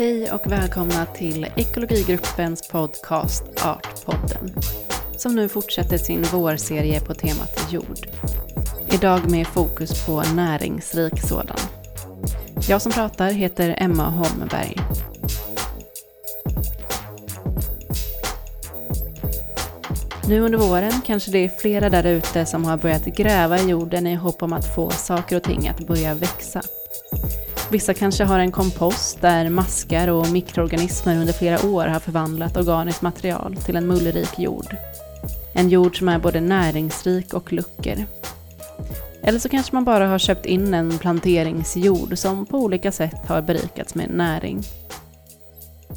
Hej och välkomna till Ekologigruppens podcast Artpodden som nu fortsätter sin vårserie på temat jord. Idag med fokus på näringsrik sådan. Jag som pratar heter Emma Holmberg. Nu under våren kanske det är flera där ute som har börjat gräva i jorden i hopp om att få saker och ting att börja växa. Vissa kanske har en kompost där maskar och mikroorganismer under flera år har förvandlat organiskt material till en mullrik jord. En jord som är både näringsrik och lucker. Eller så kanske man bara har köpt in en planteringsjord som på olika sätt har berikats med näring.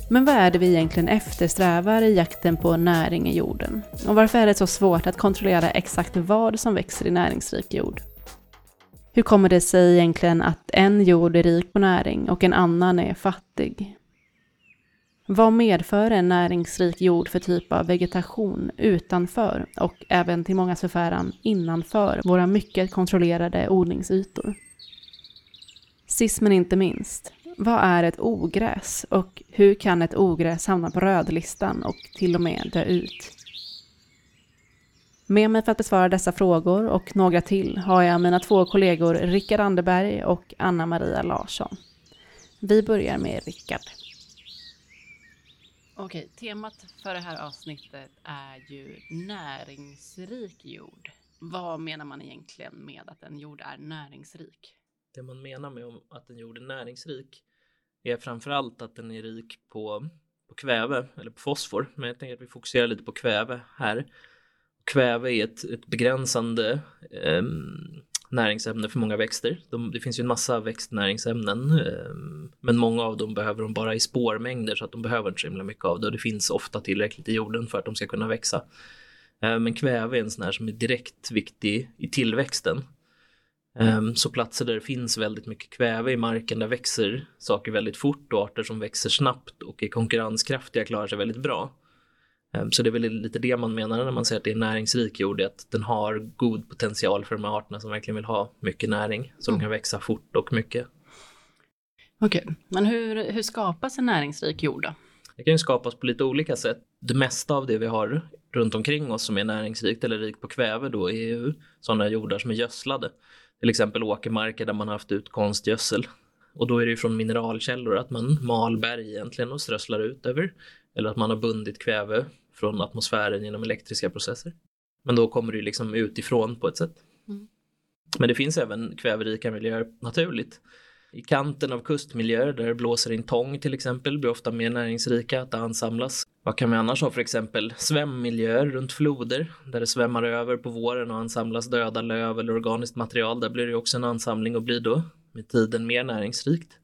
Men vad är det vi egentligen eftersträvar i jakten på näring i jorden? Och varför är det så svårt att kontrollera exakt vad som växer i näringsrik jord? Hur kommer det sig egentligen att en jord är rik på näring och en annan är fattig? Vad medför en näringsrik jord för typ av vegetation utanför och även till mångas förfäran innanför våra mycket kontrollerade odlingsytor? Sist men inte minst, vad är ett ogräs och hur kan ett ogräs hamna på rödlistan och till och med dö ut? Med mig för att besvara dessa frågor och några till har jag mina två kollegor Rickard Anderberg och Anna-Maria Larsson. Vi börjar med Rickard. Okej, temat för det här avsnittet är ju näringsrik jord. Vad menar man egentligen med att en jord är näringsrik? Det man menar med att en jord är näringsrik är framförallt att den är rik på, på kväve eller på fosfor. Men jag tänker att vi fokuserar lite på kväve här. Kväve är ett, ett begränsande eh, näringsämne för många växter. De, det finns ju en massa växtnäringsämnen, eh, men många av dem behöver de bara i spårmängder så att de behöver inte så himla mycket av det och det finns ofta tillräckligt i jorden för att de ska kunna växa. Eh, men kväve är en sån här som är direkt viktig i tillväxten. Ehm, så platser där det finns väldigt mycket kväve i marken, där växer saker väldigt fort och arter som växer snabbt och är konkurrenskraftiga klarar sig väldigt bra. Ehm, så det är väl lite det man menar när man säger att det är näringsrik jord, att den har god potential för de här arterna som verkligen vill ha mycket näring, så mm. de kan växa fort och mycket. Okej, okay. men hur, hur skapas en näringsrik jord då? Det kan ju skapas på lite olika sätt. Det mesta av det vi har runt omkring oss som är näringsrikt eller rikt på kväve då är ju sådana jordar som är gödslade. Till exempel åkermarker där man haft ut konstgödsel. Och då är det ju från mineralkällor att man mal berg egentligen och strösslar ut över. Eller att man har bundit kväve från atmosfären genom elektriska processer. Men då kommer det ju liksom utifrån på ett sätt. Mm. Men det finns även kväverika miljöer naturligt. I kanten av kustmiljöer där det blåser in tång till exempel blir ofta mer näringsrika att det ansamlas. Vad kan vi annars ha för exempel? Svämmiljöer runt floder där det svämmar över på våren och ansamlas döda löv eller organiskt material. Där blir det också en ansamling och blir då med tiden mer näringsrikt.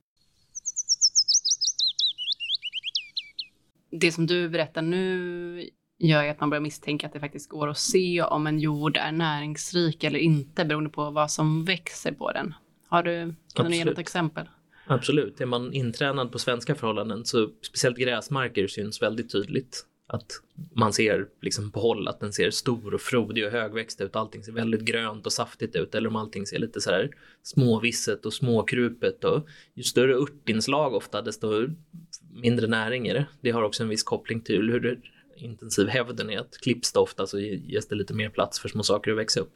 Det som du berättar nu gör ju att man börjar misstänka att det faktiskt går att se om en jord är näringsrik eller inte beroende på vad som växer på den. Har du, kan du ge något exempel? Absolut, är man intränad på svenska förhållanden så speciellt gräsmarker syns väldigt tydligt att man ser liksom på håll att den ser stor och frodig och högväxt ut. Allting ser väldigt grönt och saftigt ut eller om allting ser lite så här småvisset och småkrupet och ju större örtinslag ofta desto mindre näring är det. Det har också en viss koppling till hur intensiv hävden är. Att klipps det ofta så ges det lite mer plats för små saker att växa upp.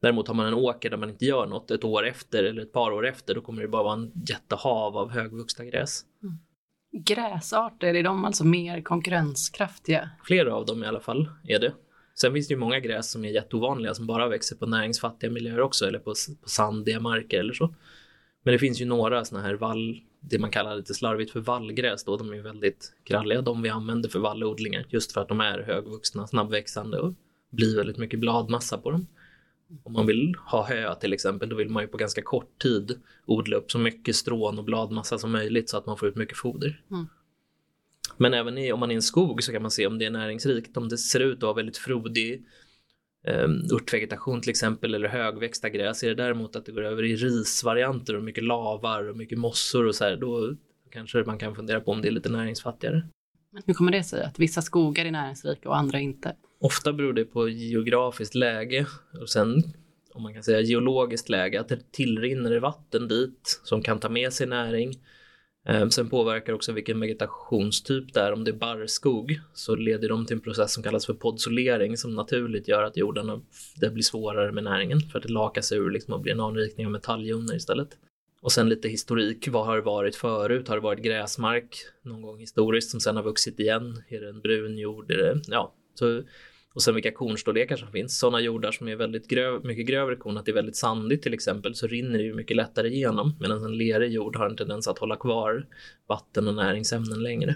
Däremot har man en åker där man inte gör något ett år efter eller ett par år efter, då kommer det bara vara en jättehav av högvuxna gräs. Mm. Gräsarter, är de alltså mer konkurrenskraftiga? Flera av dem i alla fall är det. Sen finns det ju många gräs som är jätteovanliga som bara växer på näringsfattiga miljöer också eller på, på sandiga marker eller så. Men det finns ju några sådana här vall, det man kallar lite slarvigt för vallgräs då, de är väldigt kralliga, de vi använder för vallodlingar just för att de är högvuxna, snabbväxande och blir väldigt mycket bladmassa på dem. Om man vill ha hö till exempel, då vill man ju på ganska kort tid odla upp så mycket strån och bladmassa som möjligt så att man får ut mycket foder. Mm. Men även i, om man är i en skog så kan man se om det är näringsrikt, om det ser ut att vara väldigt frodig eh, örtvegetation till exempel eller högväxta gräs. Är det däremot att det går över i risvarianter och mycket lavar och mycket mossor och så här, då kanske man kan fundera på om det är lite näringsfattigare. Men hur kommer det sig att vissa skogar är näringsrika och andra inte? Ofta beror det på geografiskt läge och sen om man kan säga geologiskt läge, att det tillrinner vatten dit som kan ta med sig näring. Eh, sen påverkar också vilken vegetationstyp det är. Om det är barrskog så leder de till en process som kallas för podsolering som naturligt gör att jorden det blir svårare med näringen för att det lakas ur liksom och blir en anrikning av metalljoner istället. Och sen lite historik, vad har det varit förut? Har det varit gräsmark någon gång historiskt som sen har vuxit igen? Är det en brun jord? Är det, ja, så och sen vilka kornstorlekar som finns. Sådana jordar som är väldigt gröv, mycket grövre korn, att det är väldigt sandigt till exempel, så rinner det ju mycket lättare igenom. Medan en lerig jord har en tendens att hålla kvar vatten och näringsämnen längre.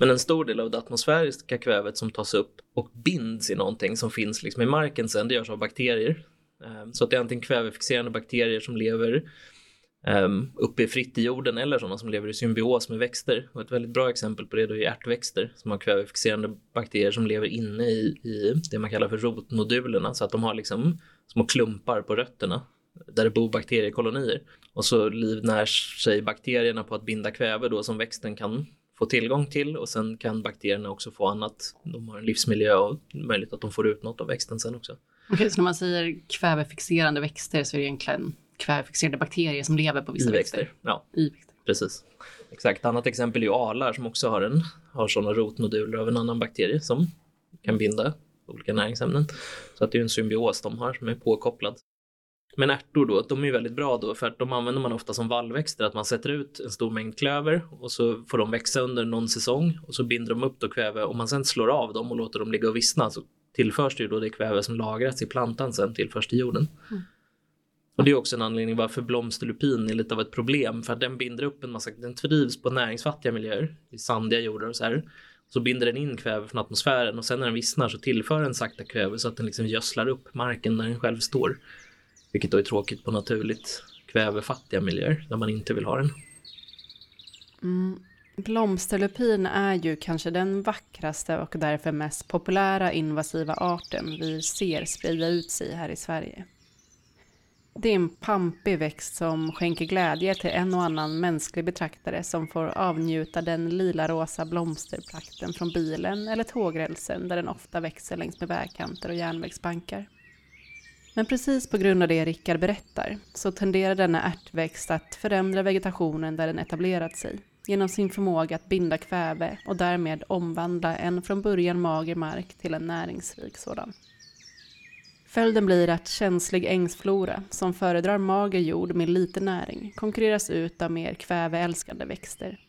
Men en stor del av det atmosfäriska kvävet som tas upp och binds i någonting som finns liksom i marken sen, det görs av bakterier. Ehm, så att det är antingen kvävefixerande bakterier som lever um, uppe fritt i jorden eller sådana som lever i symbios med växter. Och ett väldigt bra exempel på det då är ärtväxter som har kvävefixerande bakterier som lever inne i, i det man kallar för rotnodulerna så att de har liksom små klumpar på rötterna där det bor bakteriekolonier. Och så livnär sig bakterierna på att binda kväve då som växten kan få tillgång till och sen kan bakterierna också få annat. De har en livsmiljö och möjligt att de får ut något av växten sen också. Okej, okay, så när man säger kvävefixerande växter så är det egentligen kvävefixerande bakterier som lever på vissa I växter. växter. Ja, I växter. precis. Exakt. Annat exempel är ju alar som också har, en, har sådana rotnoduler av en annan bakterie som kan binda olika näringsämnen. Så att det är en symbios de har som är påkopplad. Men ärtor då, de är väldigt bra då för att de använder man ofta som vallväxter, att man sätter ut en stor mängd klöver och så får de växa under någon säsong och så binder de upp då kväve och man sen slår av dem och låter dem ligga och vissna så tillförs det ju då det kväve som lagrats i plantan sen tillförs till jorden. Mm. Och det är också en anledning varför blomsterlupin är lite av ett problem för att den binder upp en massa, den trivs på näringsfattiga miljöer i sandiga jordar och så här. Så binder den in kväve från atmosfären och sen när den vissnar så tillför den sakta kväve så att den liksom gödslar upp marken när den själv står. Vilket då är tråkigt på naturligt kvävefattiga miljöer där man inte vill ha den. Mm. Blomsterlupin är ju kanske den vackraste och därför mest populära invasiva arten vi ser sprida ut sig här i Sverige. Det är en pampig växt som skänker glädje till en och annan mänsklig betraktare som får avnjuta den lila-rosa blomsterprakten från bilen eller tågrälsen där den ofta växer längs med vägkanter och järnvägsbankar. Men precis på grund av det Rickard berättar så tenderar denna ärtväxt att förändra vegetationen där den etablerat sig genom sin förmåga att binda kväve och därmed omvandla en från början mager mark till en näringsrik sådan. Följden blir att känslig ängsflora, som föredrar mager jord med lite näring, konkurreras ut av mer kväveälskande växter.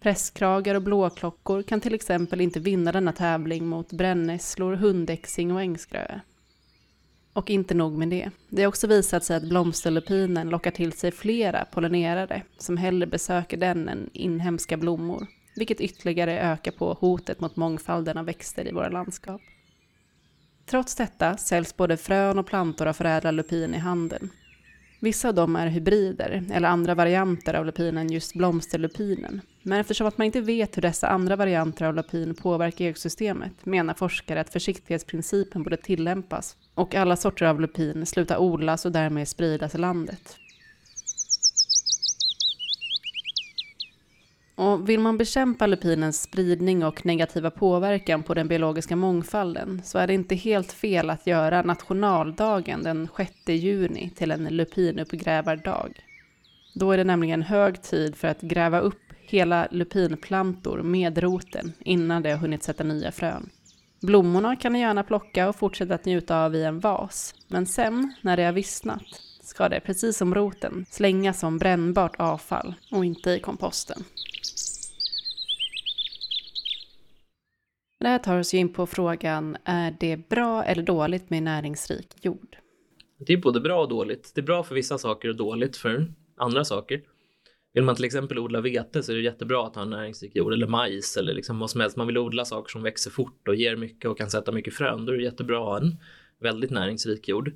Presskragar och blåklockor kan till exempel inte vinna denna tävling mot brännässlor, hundäxing och ängsgröe. Och inte nog med det. Det har också visat sig att blomsterlupinen lockar till sig flera pollinerare som hellre besöker den än inhemska blommor, vilket ytterligare ökar på hotet mot mångfalden av växter i våra landskap. Trots detta säljs både frön och plantor av förädlad lupin i handeln. Vissa av dem är hybrider, eller andra varianter av lupinen just blomsterlupinen. Men eftersom att man inte vet hur dessa andra varianter av lupin påverkar ekosystemet menar forskare att försiktighetsprincipen borde tillämpas och alla sorter av lupin sluta odlas och därmed spridas i landet. Och vill man bekämpa lupinens spridning och negativa påverkan på den biologiska mångfalden så är det inte helt fel att göra nationaldagen den 6 juni till en lupinuppgrävardag. Då är det nämligen hög tid för att gräva upp hela lupinplantor med roten innan det har hunnit sätta nya frön. Blommorna kan ni gärna plocka och fortsätta att njuta av i en vas, men sen när det har vissnat ska det, precis som roten, slängas som brännbart avfall och inte i komposten. Det här tar oss in på frågan, är det bra eller dåligt med näringsrik jord? Det är både bra och dåligt. Det är bra för vissa saker och dåligt för andra saker. Vill man till exempel odla vete så är det jättebra att ha en näringsrik jord eller majs eller liksom vad som helst. Man vill odla saker som växer fort och ger mycket och kan sätta mycket frön. Då är det jättebra att ha en väldigt näringsrik jord.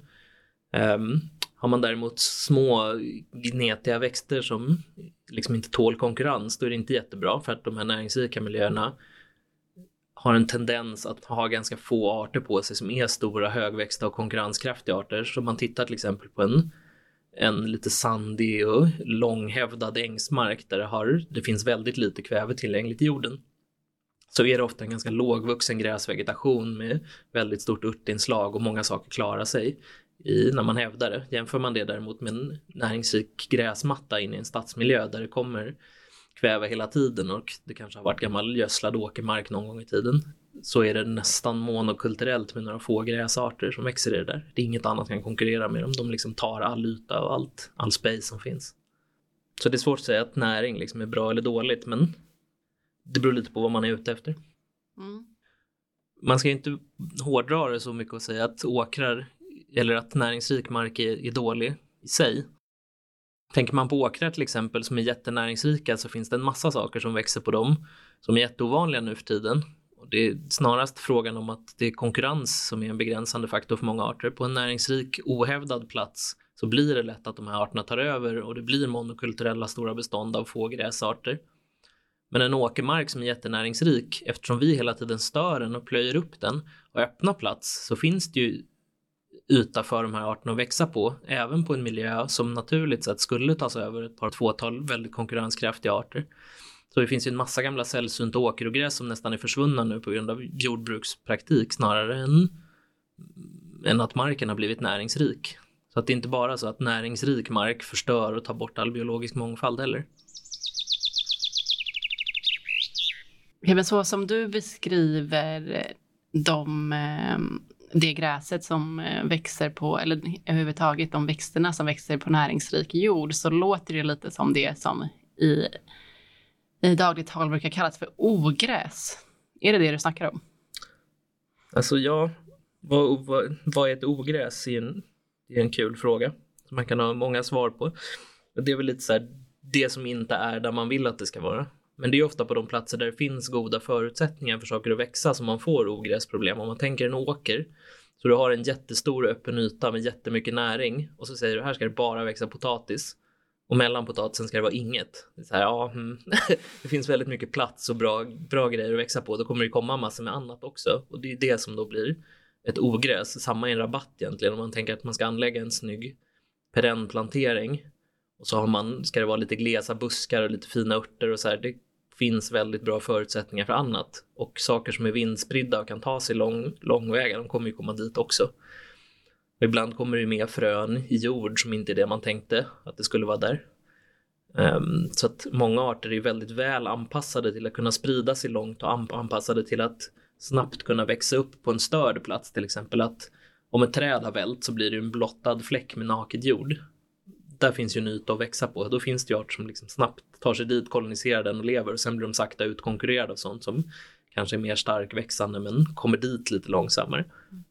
Um, har man däremot små gnetiga växter som liksom inte tål konkurrens, då är det inte jättebra för att de här näringsrika miljöerna har en tendens att ha ganska få arter på sig som är stora, högväxta och konkurrenskraftiga arter. Så om man tittar till exempel på en, en lite sandig och långhävdad ängsmark där det, har, det finns väldigt lite kväve tillgängligt i jorden så är det ofta en ganska lågvuxen gräsvegetation med väldigt stort örtinslag och många saker klarar sig i, när man hävdar det. Jämför man det däremot med en näringsrik gräsmatta in i en stadsmiljö där det kommer kväve hela tiden och det kanske har varit gammal gödslad åkermark någon gång i tiden så är det nästan monokulturellt med några få gräsarter som växer i det där. Det är inget annat kan konkurrera med dem. De liksom tar all yta och allt, all space som finns. Så det är svårt att säga att näring liksom är bra eller dåligt, men det beror lite på vad man är ute efter. Mm. Man ska inte hårdra det så mycket och säga att åkrar eller att näringsrik mark är, är dålig i sig. Tänker man på åkrar till exempel som är jättenäringsrika så finns det en massa saker som växer på dem som är jätteovanliga nu för tiden. Och det är snarast frågan om att det är konkurrens som är en begränsande faktor för många arter. På en näringsrik ohävdad plats så blir det lätt att de här arterna tar över och det blir monokulturella stora bestånd av få gräsarter. Men en åkermark som är jättenäringsrik, eftersom vi hela tiden stör den och plöjer upp den och öppnar plats så finns det ju yta för de här arterna att växa på, även på en miljö som naturligt sett skulle tas över ett par tvåtal väldigt konkurrenskraftiga arter. Så det finns ju en massa gamla sällsynta åkerogräs som nästan är försvunna nu på grund av jordbrukspraktik snarare än, än att marken har blivit näringsrik. Så att det är inte bara så att näringsrik mark förstör och tar bort all biologisk mångfald heller. Ja, men så som du beskriver de, eh, det gräset som eh, växer på, eller överhuvudtaget de växterna som växer på näringsrik jord, så låter det lite som det som i, i dagligt tal brukar kallas för ogräs. Är det det du snackar om? Alltså ja, vad, vad, vad är ett ogräs? Det är, en, det är en kul fråga som man kan ha många svar på. Det är väl lite så här, det som inte är där man vill att det ska vara. Men det är ofta på de platser där det finns goda förutsättningar för saker att växa som man får ogräsproblem. Om man tänker en åker, så du har en jättestor öppen yta med jättemycket näring och så säger du här ska det bara växa potatis och mellan potatisen ska det vara inget. Det, så här, ja, hmm. det finns väldigt mycket plats och bra, bra grejer att växa på. Då kommer det komma massor med annat också och det är det som då blir ett ogräs. Samma i en rabatt egentligen om man tänker att man ska anlägga en snygg perennplantering och så har man, ska det vara lite glesa buskar och lite fina örter och så här. Det finns väldigt bra förutsättningar för annat. Och saker som är vindspridda och kan ta sig lång, långväga, de kommer ju komma dit också. Och ibland kommer det med frön i jord som inte är det man tänkte att det skulle vara där. Um, så att många arter är väldigt väl anpassade till att kunna sprida sig långt och anpassade till att snabbt kunna växa upp på en störd plats. Till exempel att om ett träd har vält så blir det en blottad fläck med naket jord där finns ju en yta att växa på. Då finns det ju arter som liksom snabbt tar sig dit, koloniserar den och lever och sen blir de sakta utkonkurrerade av sånt som kanske är mer starkväxande men kommer dit lite långsammare.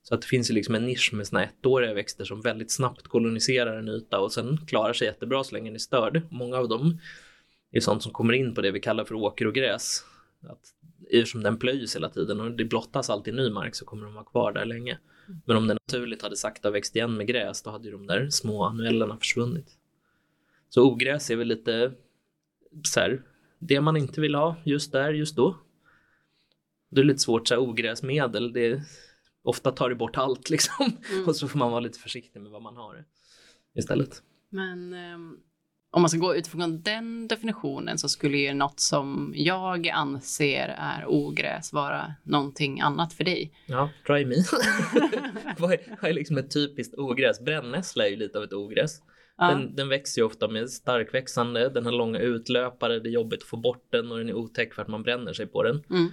Så att det finns ju liksom en nisch med såna ettåriga växter som väldigt snabbt koloniserar en yta och sen klarar sig jättebra så länge den är störd. Många av dem är sånt som kommer in på det vi kallar för åker och gräs. Att eftersom den plöjs hela tiden och det blottas alltid ny mark så kommer de vara kvar där länge. Men om den naturligt hade sakta växt igen med gräs då hade ju de där små annuellerna försvunnit. Så ogräs är väl lite så här, det man inte vill ha just där, just då. Det är lite svårt, så här, ogräsmedel, det, ofta tar det bort allt liksom. Mm. och så får man vara lite försiktig med vad man har istället. Men um, om man ska gå utifrån den definitionen så skulle ju något som jag anser är ogräs vara någonting annat för dig. Ja, try me. vad, är, vad är liksom ett typiskt ogräs? Brännässla är ju lite av ett ogräs. Ja. Den, den, växer ju ofta med starkväxande, den har långa utlöpare, det är jobbigt att få bort den och den är otäck för att man bränner sig på den. Mm.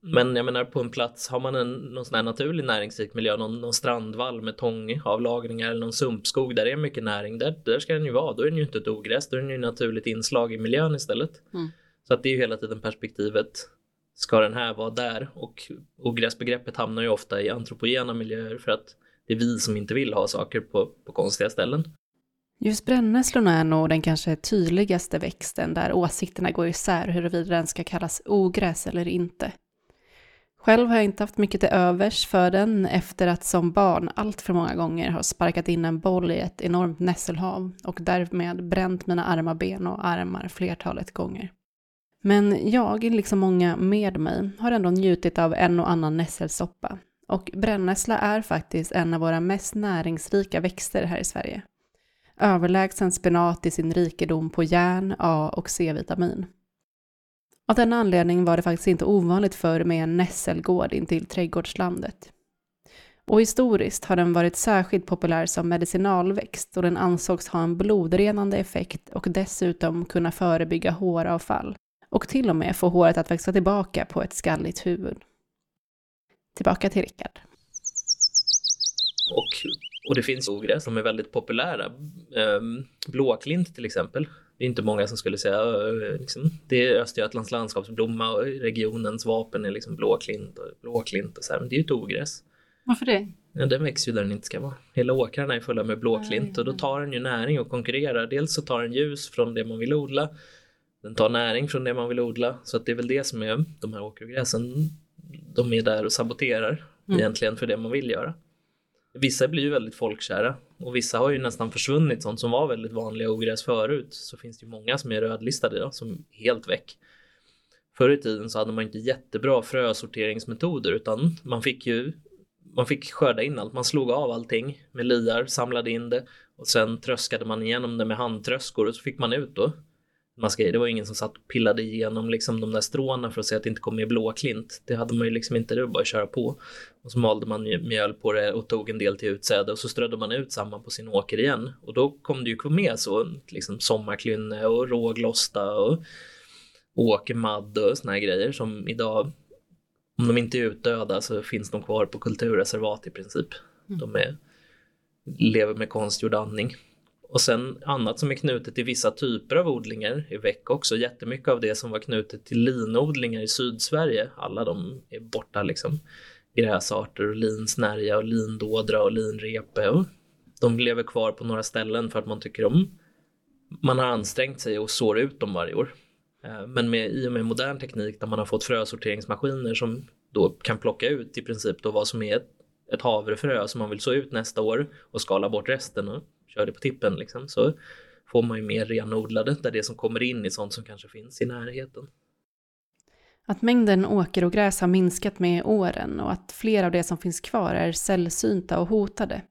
Men jag menar på en plats, har man en någon sån här naturlig näringsrik miljö, någon, någon strandvall med tångavlagringar eller någon sumpskog där det är mycket näring, där, där ska den ju vara. Då är den ju inte ett ogräs, då är den ju ett naturligt inslag i miljön istället. Mm. Så att det är ju hela tiden perspektivet, ska den här vara där? Och ogräsbegreppet hamnar ju ofta i antropogena miljöer för att det är vi som inte vill ha saker på, på konstiga ställen. Just brännässlorna är nog den kanske tydligaste växten där åsikterna går isär huruvida den ska kallas ogräs eller inte. Själv har jag inte haft mycket till övers för den efter att som barn allt för många gånger har sparkat in en boll i ett enormt nässelhav och därmed bränt mina arma ben och armar flertalet gånger. Men jag, liksom många med mig, har ändå njutit av en och annan nässelsoppa och brännässla är faktiskt en av våra mest näringsrika växter här i Sverige. Överlägsen spenat i sin rikedom på järn, A och C-vitamin. Av denna anledning var det faktiskt inte ovanligt förr med en nässelgård intill trädgårdslandet. Och historiskt har den varit särskilt populär som medicinalväxt och den ansågs ha en blodrenande effekt och dessutom kunna förebygga håravfall och till och med få håret att växa tillbaka på ett skalligt huvud. Tillbaka till Rickard. Och, och det finns ogräs som är väldigt populära. Ehm, blåklint till exempel. Det är inte många som skulle säga liksom, det är Östergötlands landskapsblomma och regionens vapen är liksom blåklint och blåklint och så här. Men det är ju ett ogräs. Varför det? Ja, den växer ju där den inte ska vara. Hela åkrarna är fulla med blåklint och då tar den ju näring och konkurrerar. Dels så tar den ljus från det man vill odla. Den tar näring från det man vill odla. Så att det är väl det som är de här åkergräsen. De är där och saboterar mm. egentligen för det man vill göra. Vissa blir ju väldigt folkkära och vissa har ju nästan försvunnit sånt som var väldigt vanliga ogräs förut. Så finns det ju många som är rödlistade då, som är helt väck. Förr i tiden så hade man inte jättebra frösorteringsmetoder utan man fick ju man fick skörda in allt. Man slog av allting med liar, samlade in det och sen tröskade man igenom det med handtröskor och så fick man ut då massa Det var ingen som satt och pillade igenom liksom de där stråna för att se att det inte kom med blåklint. Det hade man ju liksom inte, det var bara att köra på. Och så malde man mjöl på det och tog en del till utsäde och så strödde man ut samma på sin åker igen. Och då kom det ju med så liksom sommarklynne och råglosta och åkermadd och såna här grejer som idag om de inte är utdöda så finns de kvar på kulturreservat i princip. Mm. De är, lever med konstgjord andning. Och sen annat som är knutet till vissa typer av odlingar i väck också. Jättemycket av det som var knutet till linodlingar i Sydsverige, alla de är borta liksom. Gräsarter och linsnärja och lindådra och linrepe. Och de lever kvar på några ställen för att man tycker om man har ansträngt sig och sår ut dem varje år. Eh, men med, i och med modern teknik där man har fått frösorteringsmaskiner som då kan plocka ut i princip då vad som är ett, ett havrefrö som man vill så ut nästa år och skala bort resten och kör det på tippen liksom, så får man ju mer renodlade där det som kommer in i sånt som kanske finns i närheten. Att mängden åkerogräs har minskat med åren och att flera av det som finns kvar är sällsynta och hotade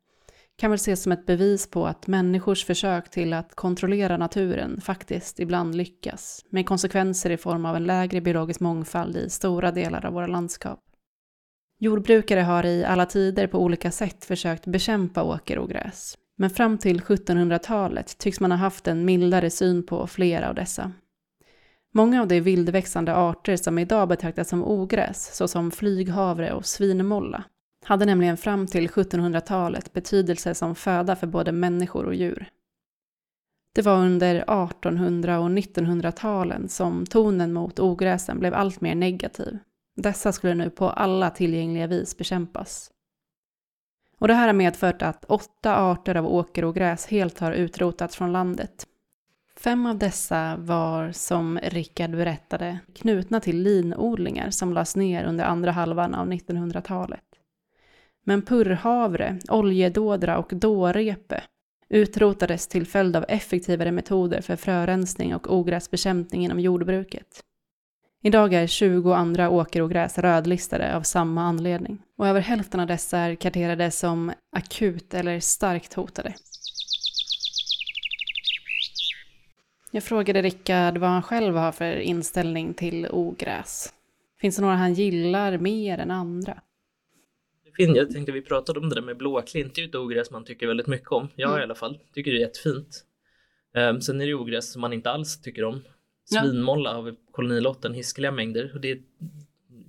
kan väl ses som ett bevis på att människors försök till att kontrollera naturen faktiskt ibland lyckas, med konsekvenser i form av en lägre biologisk mångfald i stora delar av våra landskap. Jordbrukare har i alla tider på olika sätt försökt bekämpa åkerogräs, men fram till 1700-talet tycks man ha haft en mildare syn på flera av dessa. Många av de vildväxande arter som idag betraktas som ogräs, såsom flyghavre och svinmolla, hade nämligen fram till 1700-talet betydelse som föda för både människor och djur. Det var under 1800 och 1900-talen som tonen mot ogräsen blev allt mer negativ. Dessa skulle nu på alla tillgängliga vis bekämpas. Och det här har medfört att åtta arter av åkerogräs helt har utrotats från landet. Fem av dessa var, som Rickard berättade, knutna till linodlingar som lades ner under andra halvan av 1900-talet. Men purrhavre, oljedådra och dårepe utrotades till följd av effektivare metoder för frörensning och ogräsbekämpning inom jordbruket. Idag är 20 andra åkerogräs rödlistade av samma anledning och över hälften av dessa är karterade som akut eller starkt hotade. Jag frågade Rickard vad han själv har för inställning till ogräs. Finns det några han gillar mer än andra? Jag tänkte vi pratade om det där med blåklint, det är ju ett ogräs man tycker väldigt mycket om. Jag mm. i alla fall tycker det är jättefint. Um, sen är det ogräs som man inte alls tycker om. Svinmolla har vi kolonilotten hiskeliga mängder och det är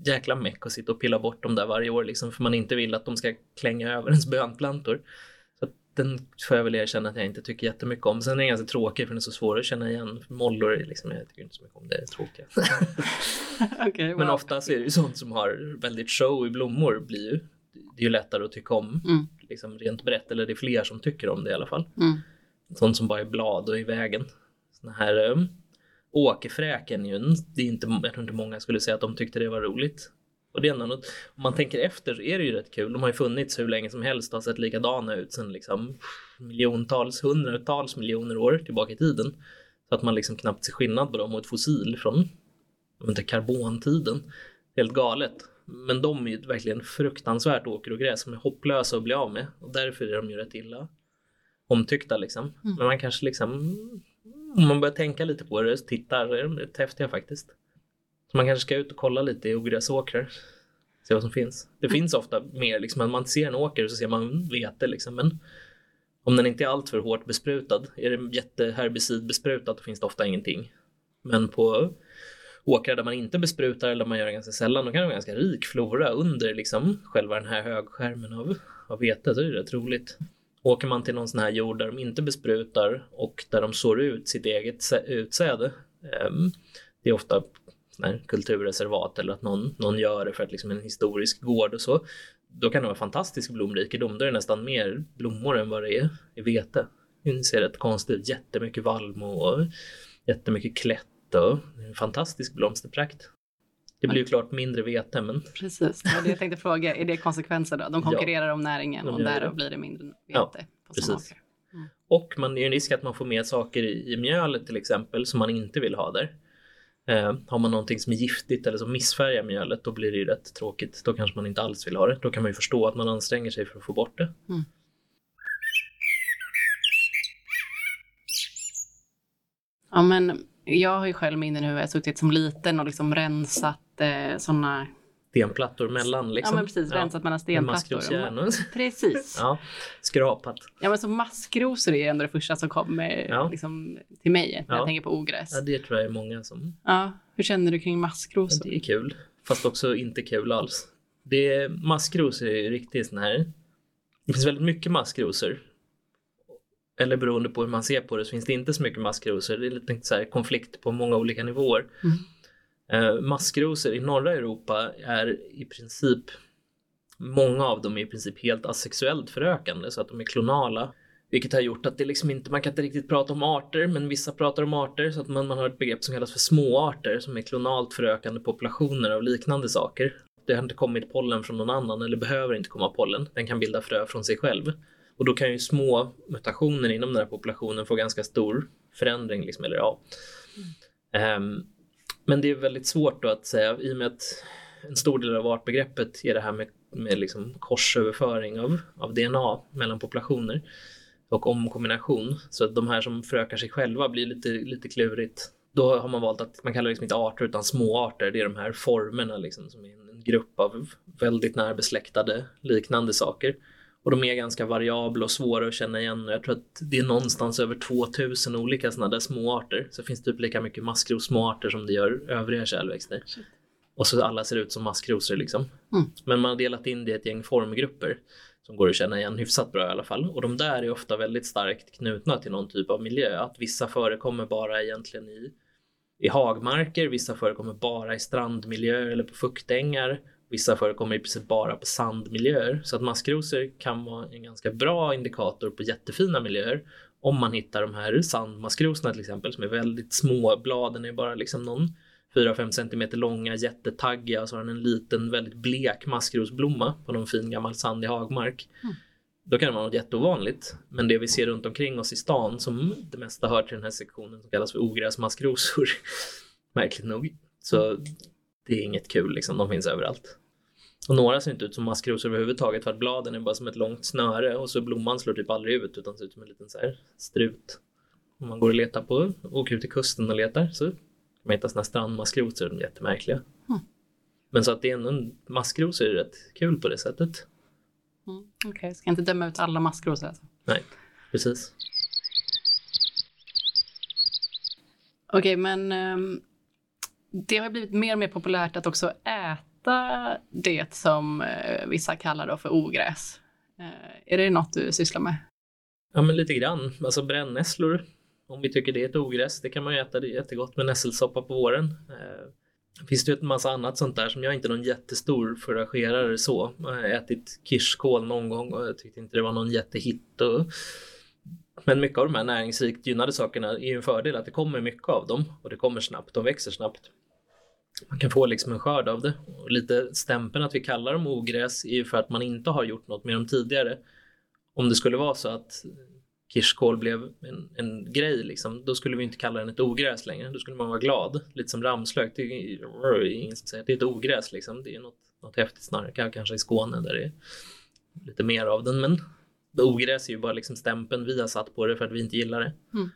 jäkla meck att sitta och pilla bort dem där varje år liksom för man inte vill att de ska klänga över ens bönplantor. Så den får jag väl erkänna att jag inte tycker jättemycket om. Sen är den ganska tråkig för den är så svår att känna igen. Mollor liksom, jag tycker inte så mycket om det, är tråkiga. okay, wow. Men oftast är det ju sånt som har väldigt show i blommor blir ju, det är ju lättare att tycka om mm. liksom rent brett eller det är fler som tycker om det i alla fall. Mm. Sånt som bara är blad och i vägen. Såna här um, åkerfräken ju, det är inte, jag tror inte många skulle säga att de tyckte det var roligt. Och det är något, om man tänker efter så är det ju rätt kul. De har ju funnits hur länge som helst och har sett likadana ut sedan liksom miljontals, hundratals miljoner år tillbaka i tiden. Så att man liksom knappt ser skillnad på dem och ett fossil från inte, karbontiden. Helt galet. Men de är ju verkligen fruktansvärt åker och gräs som är hopplösa att bli av med och därför är de ju rätt illa omtyckta liksom. Mm. Men man kanske liksom om man börjar tänka lite på det, tittar, är de rätt häftiga faktiskt. Så man kanske ska ut och kolla lite i ogräsåkrar. Se vad som finns. Det finns ofta mer, liksom, man ser en åker och så ser man vete liksom, men om den inte är alltför hårt besprutad, är det jätteherbicidbesprutat då finns det ofta ingenting. Men på åkrar där man inte besprutar eller man gör det ganska sällan, då kan det vara ganska rik flora under liksom själva den här högskärmen av, av vete, så är det rätt roligt. Åker man till någon sån här jord där de inte besprutar och där de sår ut sitt eget utsäde, ehm, det är ofta här kulturreservat eller att någon, någon gör det för att liksom en historisk gård och så, då kan det vara fantastisk blomrikedom. Då är det nästan mer blommor än vad det är i vete. Det ser rätt konstigt ut, jättemycket vallmo och jättemycket klätt och en fantastisk blomsterprakt. Det blir ju klart mindre vete men... Precis, det var det jag tänkte fråga. Är det konsekvenser då? De konkurrerar ja, om näringen och därav blir det mindre vete ja, på precis. Mm. Och man, det är en risk att man får med saker i, i mjölet till exempel som man inte vill ha där. Eh, har man någonting som är giftigt eller som missfärgar mjölet då blir det ju rätt tråkigt. Då kanske man inte alls vill ha det. Då kan man ju förstå att man anstränger sig för att få bort det. Mm. Ja men jag har ju själv minnen hur jag suttit som liten och liksom rensat eh, sådana stenplattor mellan. Liksom. Ja men precis, ja. rensat mellan stenplattor. Precis. ja, skrapat. Ja men så maskrosor är ändå det första som kommer ja. liksom, till mig när ja. jag tänker på ogräs. Ja det tror jag är många som... Ja, hur känner du kring maskrosor? Det är kul, fast också inte kul alls. Det är, maskrosor är riktigt sån här... Det finns väldigt mycket maskrosor. Eller beroende på hur man ser på det så finns det inte så mycket maskrosor. Det är lite så här konflikt på många olika nivåer. Mm. Eh, maskrosor i norra Europa är i princip, många av dem är i princip helt asexuellt förökande så att de är klonala. Vilket har gjort att det liksom inte, man kan inte riktigt prata om arter, men vissa pratar om arter så att man, man har ett begrepp som kallas för småarter som är klonalt förökande populationer av liknande saker. Det har inte kommit pollen från någon annan eller behöver inte komma pollen. Den kan bilda frö från sig själv. Och då kan ju små mutationer inom den här populationen få ganska stor förändring. Liksom, eller, ja. Mm. Um, men det är väldigt svårt då att säga i och med att en stor del av artbegreppet är det här med, med liksom korsöverföring av, av DNA mellan populationer och omkombination. Så att de här som förökar sig själva blir lite, lite klurigt. Då har man valt att man kallar det liksom inte arter utan småarter. Det är de här formerna liksom, som är en grupp av väldigt närbesläktade liknande saker. Och de är ganska variabla och svåra att känna igen. Jag tror att det är någonstans över 2000 olika sådana där småarter. Så det finns typ lika mycket maskrosmåarter som det gör övriga kärlväxter. Och så alla ser ut som maskrosor liksom. Mm. Men man har delat in det i ett gäng formgrupper som går att känna igen hyfsat bra i alla fall. Och de där är ofta väldigt starkt knutna till någon typ av miljö. Att vissa förekommer bara egentligen i, i hagmarker, vissa förekommer bara i strandmiljöer eller på fuktängar Vissa förekommer i princip bara på sandmiljöer så att maskrosor kan vara en ganska bra indikator på jättefina miljöer. Om man hittar de här sandmaskrosorna till exempel som är väldigt små, bladen är bara liksom någon 4-5 cm långa, jättetaggiga och så har den en liten väldigt blek maskrosblomma på någon fin gammal sandig hagmark. Mm. Då kan det vara något jätteovanligt. Men det vi ser runt omkring oss i stan som det mesta hör till den här sektionen som kallas för ogräsmaskrosor. Märkligt nog. Så det är inget kul liksom, de finns överallt. Och några ser inte ut som maskrosor överhuvudtaget för att bladen är bara som ett långt snöre och så blomman slår typ aldrig ut utan ser ut som en liten så här strut. Om man går och letar på, åker ut till kusten och letar så kan man hitta sådana strandmaskrosor, de är jättemärkliga. Mm. Men så att det är ändå, maskrosor är rätt kul på det sättet. Mm, Okej, okay. ska inte döma ut alla maskrosor alltså? Nej, precis. Okej, okay, men um, det har blivit mer och mer populärt att också äta det som eh, vissa kallar för ogräs. Eh, är det något du sysslar med? Ja, men lite grann. Alltså brännässlor, om vi tycker det är ett ogräs, det kan man ju äta. Det är jättegott med nässelsoppa på våren. Det finns det ju en massa annat sånt där som jag inte är någon jättestor foragerare så. Jag har ätit kirskål någon gång och jag tyckte inte det var någon jättehit. Och... Men mycket av de här näringsrikt gynnade sakerna är ju en fördel att det kommer mycket av dem och det kommer snabbt, de växer snabbt man kan få liksom en skörd av det. Och lite stämpeln att vi kallar dem ogräs är ju för att man inte har gjort något med dem tidigare. Om det skulle vara så att kirskål blev en, en grej, liksom, då skulle vi inte kalla den ett ogräs längre. Då skulle man vara glad. Lite som ramslök. Det är ingen som säger att det är ett ogräs. Liksom. Det är något, något häftigt snarare. Kanske i Skåne där det är lite mer av den. Men ogräs är ju bara liksom stämpeln vi har satt på det för att vi inte gillar det. Mm.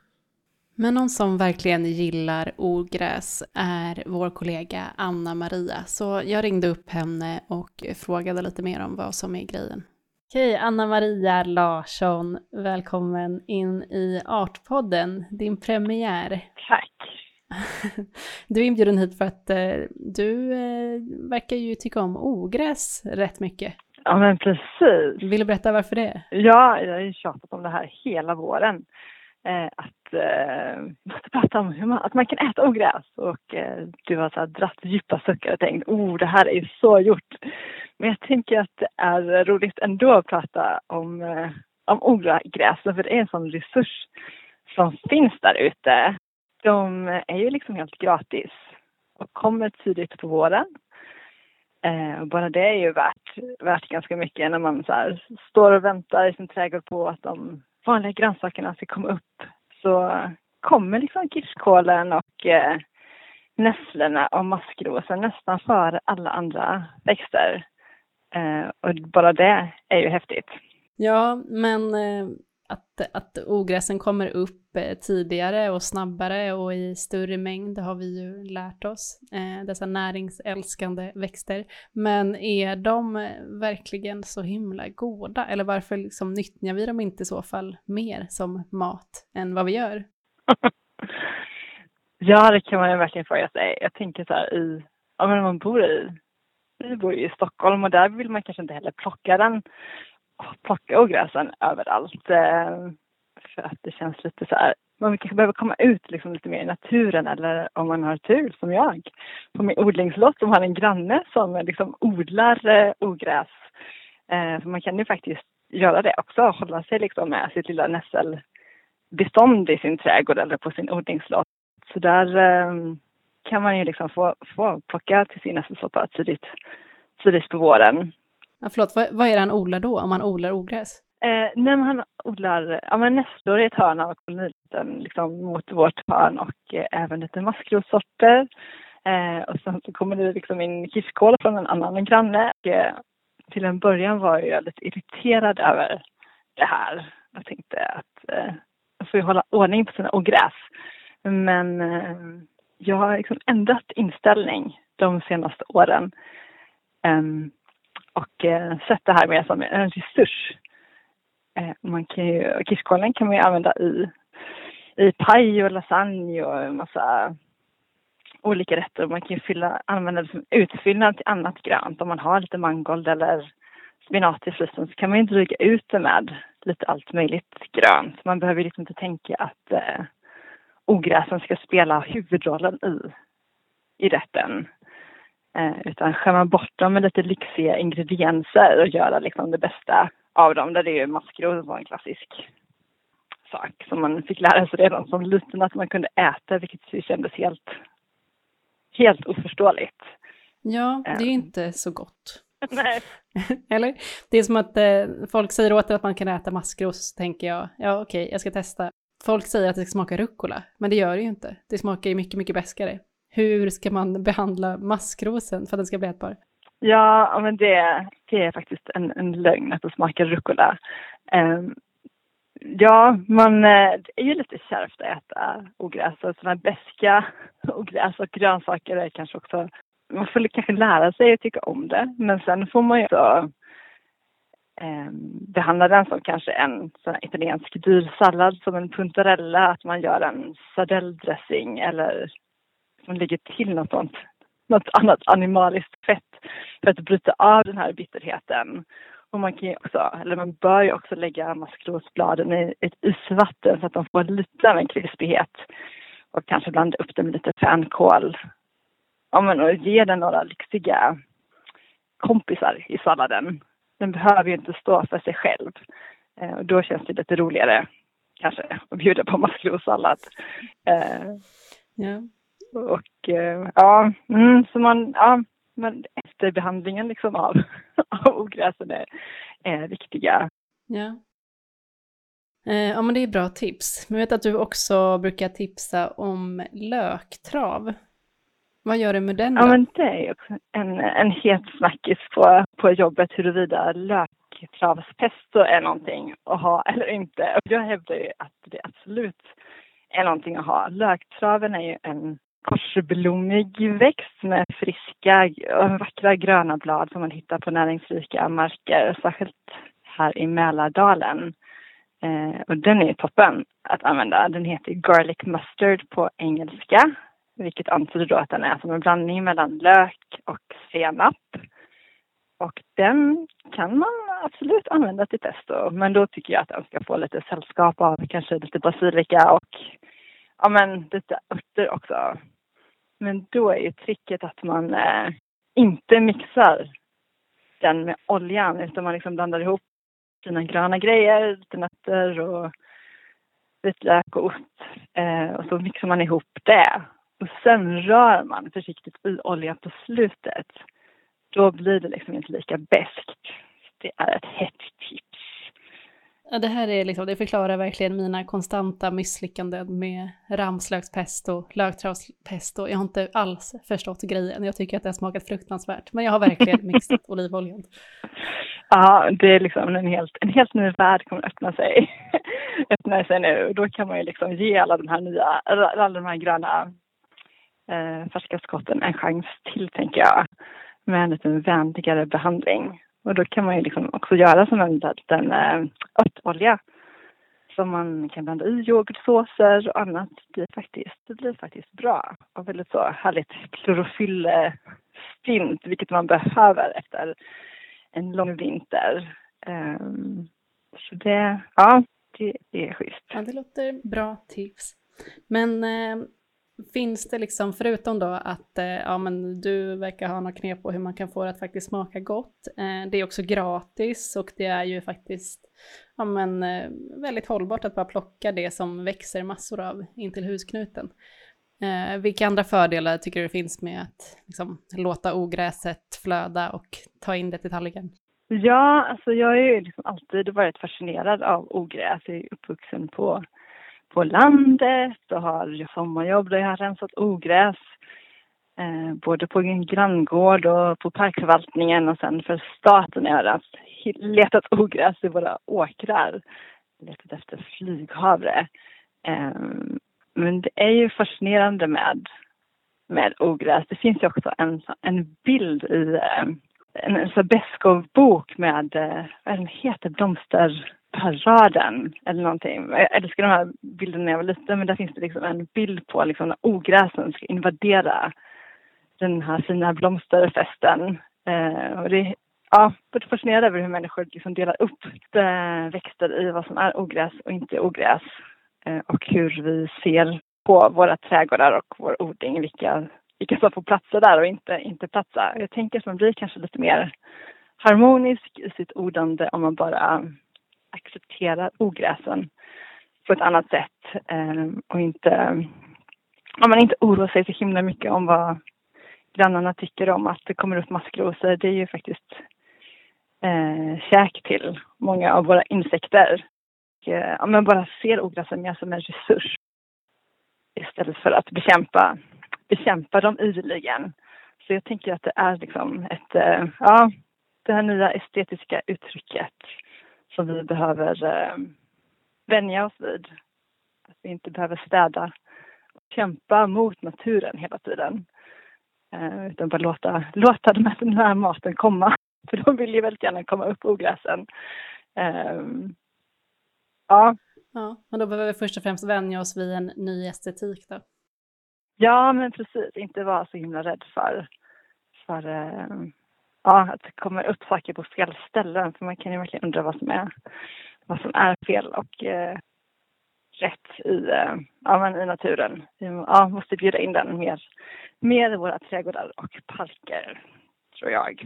Men någon som verkligen gillar ogräs är vår kollega Anna Maria, så jag ringde upp henne och frågade lite mer om vad som är grejen. Okej, Anna Maria Larsson, välkommen in i Artpodden, din premiär. Tack. Du är inbjuden hit för att eh, du eh, verkar ju tycka om ogräs rätt mycket. Ja, men precis. Vill du berätta varför det? Ja, jag har ju tjatat om det här hela våren. Eh, att eh, måste prata om hur man, att man kan äta ogräs. Och eh, du har så här dratt djupa suckar och tänkt, oh, det här är ju så gjort. Men jag tänker att det är roligt ändå att prata om, eh, om ogräsen, för det är en sån resurs som finns där ute. De är ju liksom helt gratis och kommer tidigt på våren. Eh, bara det är ju värt, värt ganska mycket när man så här, står och väntar i sin trädgård på att de vanliga grönsakerna ska komma upp. Så kommer liksom kirskålen och eh, nässlorna och maskrosen nästan före alla andra växter. Eh, och bara det är ju häftigt. Ja, men eh, att, att ogräsen kommer upp eh, tidigare och snabbare och i större mängd har vi ju lärt oss, eh, dessa näringsälskande växter. Men är de eh, verkligen så himla goda? Eller varför liksom nyttjar vi dem inte i så fall mer som mat än vad vi gör? ja, det kan man ju verkligen fråga sig. Jag tänker så här i, ja men man bor i, vi bor ju i Stockholm och där vill man kanske inte heller plocka den plocka ogräsen överallt. Eh, för att det känns lite så här, man kanske behöver komma ut liksom lite mer i naturen eller om man har tur som jag. På min odlingslott som har en granne som liksom odlar eh, ogräs. Eh, för man kan ju faktiskt göra det också, hålla sig liksom med sitt lilla nässelbestånd i sin trädgård eller på sin odlingslott. Så där eh, kan man ju liksom få, få plocka till sin nässelsoppa tidigt, tidigt på våren. Ja, förlåt, vad, vad är det han odlar då, om han odlar ogräs? Eh, nej, han odlar ja, men nässlor i ett hörn av koloniliten liksom, mot vårt hörn och eh, även lite maskrossorter. Eh, och sen så kommer det liksom in kirskål från en annan granne. Och, eh, till en början var jag lite irriterad över det här. Jag tänkte att eh, jag får ju hålla ordning på sina ogräs. Men eh, jag har liksom ändrat inställning de senaste åren. Um, och eh, sett det här mer som en resurs. Eh, man kan ju, kirskålen kan man ju använda i, i paj och lasagne och en massa olika rätter. Man kan ju fylla, använda det som utfyllnad till annat grönt. Om man har lite mangold eller spenat i frysen så kan man ju dryga ut det med lite allt möjligt grönt. Man behöver liksom inte tänka att eh, ogräsen ska spela huvudrollen i, i rätten. Eh, utan skämma bort dem med lite lyxiga ingredienser och göra liksom det bästa av dem. Där det är ju maskros var en klassisk sak som man fick lära sig redan som liten att man kunde äta vilket kändes helt, helt oförståeligt. Ja, det är eh. inte så gott. Nej. Eller? Det är som att eh, folk säger åt att man kan äta maskros, tänker jag, ja okej, okay, jag ska testa. Folk säger att det ska smaka rucola, men det gör det ju inte. Det smakar ju mycket, mycket bäskare hur ska man behandla maskrosen för att den ska bli ätbar? Ja, men det, det är faktiskt en, en lögn att det smakar rucola. Um, ja, man, eh, det är ju lite kärvt att äta ogräs och sådana beska ogräs och grönsaker är kanske också man får kanske lära sig att tycka om det, men sen får man ju också ehm, behandla den som kanske en sån italiensk dyrsallad som en puntarella, att man gör en sardelldressing eller som lägger till något, sånt, något annat animaliskt fett för att bryta av den här bitterheten. Och man kan också, eller man bör ju också lägga maskrosbladen i ett isvatten så att de får lite av en krispighet. Och kanske blanda upp det med lite fänkål. Ja, men och ge den några lyxiga kompisar i salladen. Den behöver ju inte stå för sig själv. Eh, och då känns det lite roligare kanske att bjuda på maskrossallad. Eh, ja. Och eh, ja, mm, så man, ja, men efterbehandlingen liksom av, av ogräsen är, är viktiga. Ja. Eh, ja men det är bra tips. Men jag vet att du också brukar tipsa om löktrav. Vad gör du med den då? Ja men det är också en, en het snackis på, på jobbet huruvida löktravspesto är någonting att ha eller inte. Jag hävdar ju att det absolut är någonting att ha. Löktraven är ju en korsblommig växt med friska och vackra gröna blad som man hittar på näringsrika marker, särskilt här i Mälardalen. Eh, och den är toppen att använda. Den heter garlic mustard på engelska, vilket antyder då att den är som en blandning mellan lök och senap. Och den kan man absolut använda till pesto, men då tycker jag att den ska få lite sällskap av kanske lite basilika och ja, men lite örter också. Men då är ju tricket att man eh, inte mixar den med oljan utan man liksom blandar ihop sina gröna grejer, lite nötter och vitlök och ost. Eh, och så mixar man ihop det. Och sen rör man försiktigt i olja på slutet. Då blir det liksom inte lika beskt. Det är ett hett tips. Ja, det här är liksom, det förklarar verkligen mina konstanta misslyckanden med ramslökspesto, löktravspesto. Jag har inte alls förstått grejen. Jag tycker att det har smakat fruktansvärt. Men jag har verkligen mixat olivoljan. Ja, det är liksom en helt, en helt ny värld kommer öppna sig. öppna sig nu. Då kan man ju liksom ge alla de här nya, alla de här gröna eh, färska skotten en chans till, tänker jag. Med en lite vänligare behandling. Och då kan man ju liksom också göra som en liten eh, örtolja som man kan blanda i yoghurtsåser och annat. Det blir faktiskt, det blir faktiskt bra och väldigt så härligt klorofyllstint, vilket man behöver efter en lång vinter. Um, så det, ja, det är schysst. Ja, det låter bra tips. Men eh, Finns det liksom, förutom då att eh, ja, men du verkar ha något knep på hur man kan få det att faktiskt smaka gott. Eh, det är också gratis och det är ju faktiskt ja, men, eh, väldigt hållbart att bara plocka det som växer massor av in till husknuten. Eh, vilka andra fördelar tycker du det finns med att liksom, låta ogräset flöda och ta in det till tallriken? Ja, alltså jag har ju liksom alltid varit fascinerad av ogräs. Jag är uppvuxen på på landet och har sommarjobb där jag har rensat ogräs. Eh, både på en granngård och på parkförvaltningen och sen för staten har jag letat ogräs i våra åkrar. Letat efter flyghavre. Eh, men det är ju fascinerande med, med ogräs. Det finns ju också en, en bild i eh, en, en Beskow-bok med, eh, vad den heter, blomster paraden eller någonting. Jag älskar de här bilderna när jag var liten men där finns det liksom en bild på liksom när ogräsen ska invadera den här fina blomsterfesten. Eh, och det, ja, jag fascinerad över hur människor liksom delar upp eh, växter i vad som är ogräs och inte ogräs. Eh, och hur vi ser på våra trädgårdar och vår odling, vilka, vilka som får platsa där och inte, inte platsa. Jag tänker att man blir kanske lite mer harmonisk i sitt odlande om man bara accepterar ogräsen på ett annat sätt ehm, och inte, om man inte oroar sig så himla mycket om vad grannarna tycker om att det kommer upp maskrosor. Det är ju faktiskt eh, käk till många av våra insekter. Och, eh, om man bara ser ogräsen mer som en resurs istället för att bekämpa, bekämpa dem ideligen. Så jag tänker att det är liksom ett, eh, ja, det här nya estetiska uttrycket som vi behöver eh, vänja oss vid. Att vi inte behöver städa och kämpa mot naturen hela tiden. Eh, utan bara låta, låta den, här, den här maten komma. För de vill ju väldigt gärna komma upp ogräsen. Eh, ja. Ja, men då behöver vi först och främst vänja oss vid en ny estetik då? Ja, men precis. Inte vara så himla rädd för, för eh, ja, att det kommer upp saker på fel ställen. För man kan ju verkligen undra vad som är, vad som är fel och eh, rätt i, eh, ja, men i naturen. Vi ja, måste bjuda in den mer, mer i våra trädgårdar och parker, tror jag.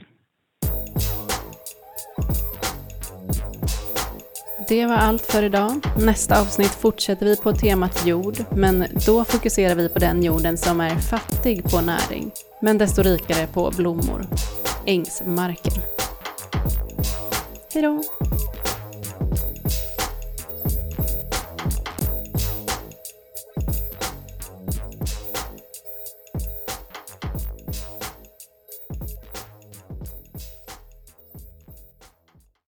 Det var allt för idag. Nästa avsnitt fortsätter vi på temat jord, men då fokuserar vi på den jorden som är fattig på näring, men desto rikare på blommor ängsmarken. Hej då!